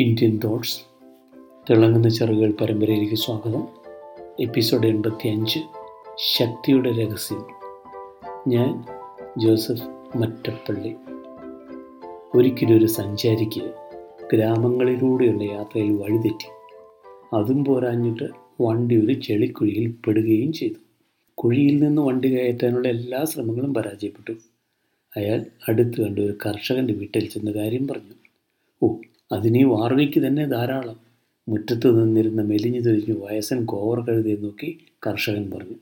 Indian thoughts തിളങ്ങുന്ന ചെറുകൾ പരമ്പരയിലേക്ക് സ്വാഗതം. എപ്പിസോഡ് എൺപത്തി അഞ്ച് ശക്തിയുടെ രഹസ്യം. ഞാൻ ജോസഫ് മറ്റപ്പള്ളി. ഒരിക്കലും ഒരു സഞ്ചാരിക്ക് ഗ്രാമങ്ങളിലൂടെയുള്ള യാത്രയിൽ വഴിതെറ്റി. അതും പോരാഞ്ഞിട്ട് വണ്ടി ഒരു ചെളിക്കുഴിയിൽ പെടുകയും ചെയ്തു. കുഴിയിൽ നിന്ന് വണ്ടി കയറ്റാനുള്ള എല്ലാ ശ്രമങ്ങളും പരാജയപ്പെട്ടു. അയാൾ അടുത്ത് കണ്ട ഒരു കർഷകന്റെ വീട്ടിൽ ചെന്ന് കാര്യം പറഞ്ഞു. ഓ അതിനീ വാർവിക്ക് തന്നെ ധാരാളം. മുറ്റത്ത് നിന്നിരുന്ന മെലിഞ്ഞു തെളിഞ്ഞു വയസ്സൻ കോവർ കഴുതിയെ നോക്കി കർഷകൻ പറഞ്ഞു.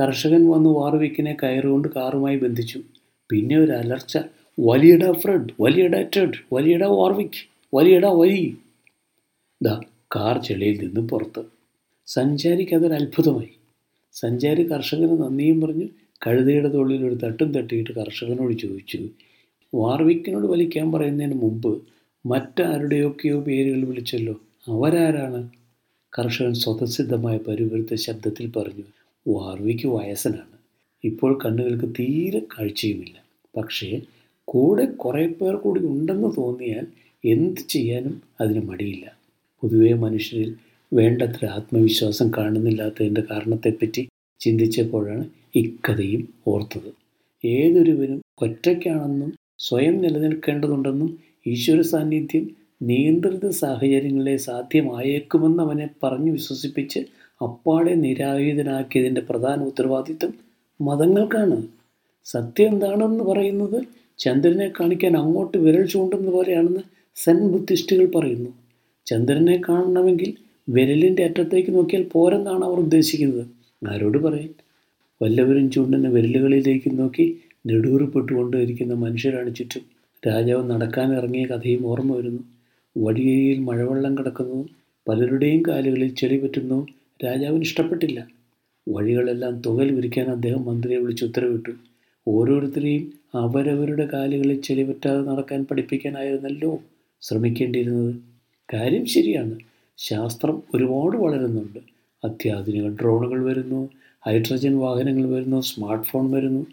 കർഷകൻ വന്ന് വാർവിക്കിനെ കയറുകൊണ്ട് കാറുമായി ബന്ധിച്ചു. പിന്നെ ഒരു അലർച്ച. വലിയട ഫ്രണ്ട് വലിയട ടെഡ് വലിയട വാർവിക്ക് വലിയട വലി ദാ കാർ ചെളിയിൽ നിന്ന് പുറത്ത്. സഞ്ചാരിക്ക് അതൊരു അത്ഭുതമായി. സഞ്ചാരി കർഷകന് നന്ദിയും പറഞ്ഞ്. കഴുതയുടെ തൊള്ളിൽ ഒരു തട്ടും തട്ടിയിട്ട് കർഷകനോട് ചോദിച്ചു. വാർവിക്കിനോട് വലിക്കാൻ പറയുന്നതിന് മുമ്പ് മറ്റാരുടെയൊക്കെയോ പേരുകൾ വിളിച്ചല്ലോ. അവരാരാണ്? കർഷകൻ സ്വതസിദ്ധമായ പരിവൃത്ത ശബ്ദത്തിൽ പറഞ്ഞു വാർവിക്ക് വയസ്സനാണ്. ഇപ്പോൾ കണ്ണുകൾക്ക് തീരെ കാഴ്ചയുമില്ല. പക്ഷേ കൂടെ കുറേ പേർ കൂടി ഉണ്ടെന്ന് തോന്നിയാൽ എന്ത് ചെയ്യാനും അതിന് മടിയില്ല. പൊതുവേ മനുഷ്യരിൽ വേണ്ടത്ര ആത്മവിശ്വാസം കാണുന്നില്ലാത്തതിന്റെ കാരണത്തെപ്പറ്റി ചിന്തിച്ചപ്പോഴാണ് ഇക്കഥയും ഓർത്തത്. ഏതൊരുവനും ഒറ്റയ്ക്കാണെന്നും സ്വയം നിലനിൽക്കേണ്ടതുണ്ടെന്നും ഈശ്വര സാന്നിധ്യം നിയന്ത്രിത സാഹചര്യങ്ങളെ സാധ്യമായേക്കുമെന്ന് അവനെ പറഞ്ഞു വിശ്വസിപ്പിച്ച് അപ്പാടെ നിരായുധനാക്കിയതിന്റെ പ്രധാന ഉത്തരവാദിത്വം മതങ്ങൾക്കാണ്. സത്യം എന്താണെന്ന് പറയുന്നത് ചന്ദ്രനെ കാണിക്കാൻ അങ്ങോട്ട് വിരൽ ചൂണ്ടുന്ന പോലെയാണെന്ന് സെൻ ബുദ്ധിസ്റ്റുകൾ പറയുന്നു. ചന്ദ്രനെ കാണണമെങ്കിൽ വിരലിന്റെ അറ്റത്തേക്ക് നോക്കിയാൽ പോരെന്നാണ് അവർ ഉദ്ദേശിക്കുന്നത്. ആരോട് പറയാൻ വല്ലവരും ചൂണ്ടുന്ന വിരലുകളിലേക്ക് നോക്കി നെടൂറിപ്പെട്ടുകൊണ്ടിരിക്കുന്ന മനുഷ്യരാണ് ചുറ്റും. രാജാവ് നടക്കാൻ ഇറങ്ങിയ കഥയും ഓർമ്മ വരുന്നു. വടിയരിയിൽ മഴവെള്ളം കിടക്കുന്നതും പലരുടെയും കാലുകളിൽ ചെളി പറ്റുന്നതും രാജാവിന് ഇഷ്ടപ്പെട്ടില്ല. വഴികളെല്ലാം തുകൽ വിരിക്കാൻ അദ്ദേഹം മന്ത്രിയെ വിളിച്ച് ഉത്തരവിട്ടു. ഓരോരുത്തരെയും അവരവരുടെ കാലുകളിൽ ചെളി പറ്റാതെ നടക്കാൻ പഠിപ്പിക്കാനായിരുന്നല്ലോ ശ്രമിക്കേണ്ടിയിരുന്നത്. കാര്യം ശരിയാണ്. ശാസ്ത്രം ഒരുപാട് വളരുന്നുണ്ട്. അത്യാധുനിക ഡ്രോണുകൾ വരുന്നു. ഹൈഡ്രജൻ വാഹനങ്ങൾ വരുന്നു. സ്മാർട്ട് ഫോൺ വരുന്നു.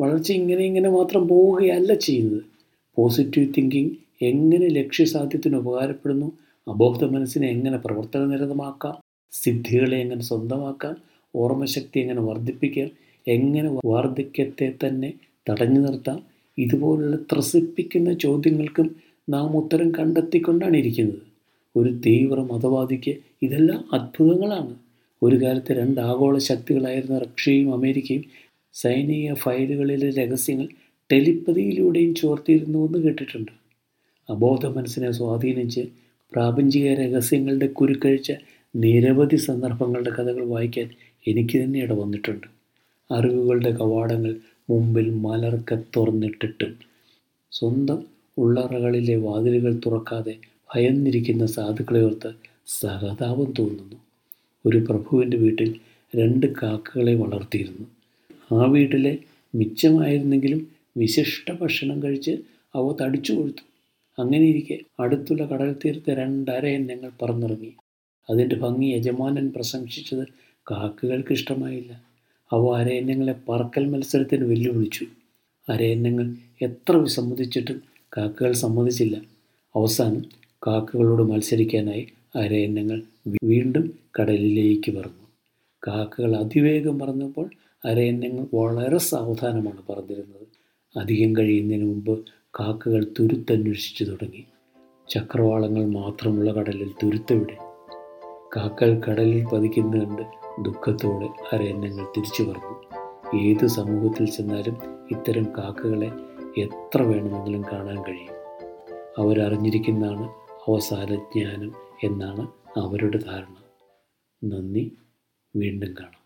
വളർച്ച ഇങ്ങനെ ഇങ്ങനെ മാത്രം പോവുകയല്ല ചെയ്യുന്നത്. പോസിറ്റീവ് തിങ്കിങ് എങ്ങനെ ലക്ഷ്യസാധ്യത്തിന് ഉപകാരപ്പെടുന്നു? അബോധ മനസ്സിനെ എങ്ങനെ പ്രവർത്തനനിരതമാക്കാം സിദ്ധികളെ എങ്ങനെ സ്വന്തമാക്കാം? ഓർമ്മശക്തി എങ്ങനെ വർദ്ധിപ്പിക്കാം? എങ്ങനെ വാർദ്ധക്യത്തെ തന്നെ തടഞ്ഞു നിർത്താം? ഇതുപോലുള്ള ത്രസിപ്പിക്കുന്ന ചോദ്യങ്ങൾക്കും നാം ഉത്തരം കണ്ടെത്തിക്കൊണ്ടാണ് ഇരിക്കുന്നത്. ഒരു തീവ്ര മതവാദിക്ക് ഇതെല്ലാം അത്ഭുതങ്ങളാണ്. ഒരു കാലത്ത് രണ്ട് ആഗോള ശക്തികളായിരുന്ന റഷ്യയും അമേരിക്കയും സൈനിക ഫയലുകളിലെ രഹസ്യങ്ങൾ ടെലിപ്പതിയിലൂടെയും ചോർത്തിയിരുന്നു എന്ന് കേട്ടിട്ടുണ്ട്. അബോധ മനസ്സിനെ സ്വാധീനിച്ച് പ്രാപഞ്ചിക രഹസ്യങ്ങളുടെ കുരുക്കഴിച്ച നിരവധി സന്ദർഭങ്ങളുടെ കഥകൾ വായിക്കാൻ എനിക്ക് തന്നെ ഇട വന്നിട്ടുണ്ട്. അറിവുകളുടെ കവാടങ്ങൾ മുമ്പിൽ മലർക്ക തുറന്നിട്ടിട്ടും സ്വന്തം ഉള്ളറകളിലെ വാതിലുകൾ തുറക്കാതെ ഭയന്നിരിക്കുന്ന സാധുക്കളെ ഓർത്ത് സഹതാപം തോന്നുന്നു. ഒരു പ്രഭുവിന്റെ വീട്ടിൽ രണ്ട് കാക്കകളെ വളർത്തിയിരുന്നു. ആ വീട്ടിലെ മിച്ചമായിരുന്നെങ്കിലും വിശിഷ്ട ഭക്ഷണം കഴിച്ച് അവ തടിച്ചു കൊഴുത്തു. അങ്ങനെ ഇരിക്കെ അടുത്തുള്ള കടൽ തീരത്ത് രണ്ടരയൻ ഞങ്ങൾ പറന്നിറങ്ങി. അതിന്റെ ഭംഗി യജമാനൻ പ്രശംസിച്ചത് കാക്കകൾക്ക് ഇഷ്ടമായില്ല. അവ അരയന്നങ്ങളെ പറക്കൽ മത്സരത്തിന് വെല്ലുവിളിച്ചു. അരയന്നങ്ങൾ എത്ര വിസമ്മതിച്ചിട്ടും കാക്കകൾ സമ്മതിച്ചില്ല. അവസാനം കാക്കകളോട് മത്സരിക്കാനായി അരയന്നങ്ങൾ വീണ്ടും കടലിലേക്ക് പറന്നു. കാക്കകൾ അതിവേഗം പറന്നപ്പോൾ അരയന്നങ്ങൾ വളരെ സാവധാനമാണ് പറന്നിരുന്നത്. അധികം കഴിയുന്നതിന് മുമ്പ് കാക്കകൾ തുരുത്തന്വേഷിച്ചു തുടങ്ങി. ചക്രവാളങ്ങൾ മാത്രമുള്ള കടലിൽ തുരുത്തവിടെ കാക്കകൾ കടലിൽ പതിക്കുന്ന കണ്ട് ദുഃഖത്തോടെ അരയന്നങ്ങൾ തിരിച്ചു പറഞ്ഞു ഏത് സമൂഹത്തിൽ ചെന്നാലും ഇത്തരം കാക്കകളെ എത്ര വേണമെങ്കിലും കാണാൻ കഴിയും. അവരറിഞ്ഞിരിക്കുന്നതാണ് അവസാന ജ്ഞാനം എന്നാണ് അവരുടെ ധാരണ. നന്ദി വീണ്ടും കാണാം.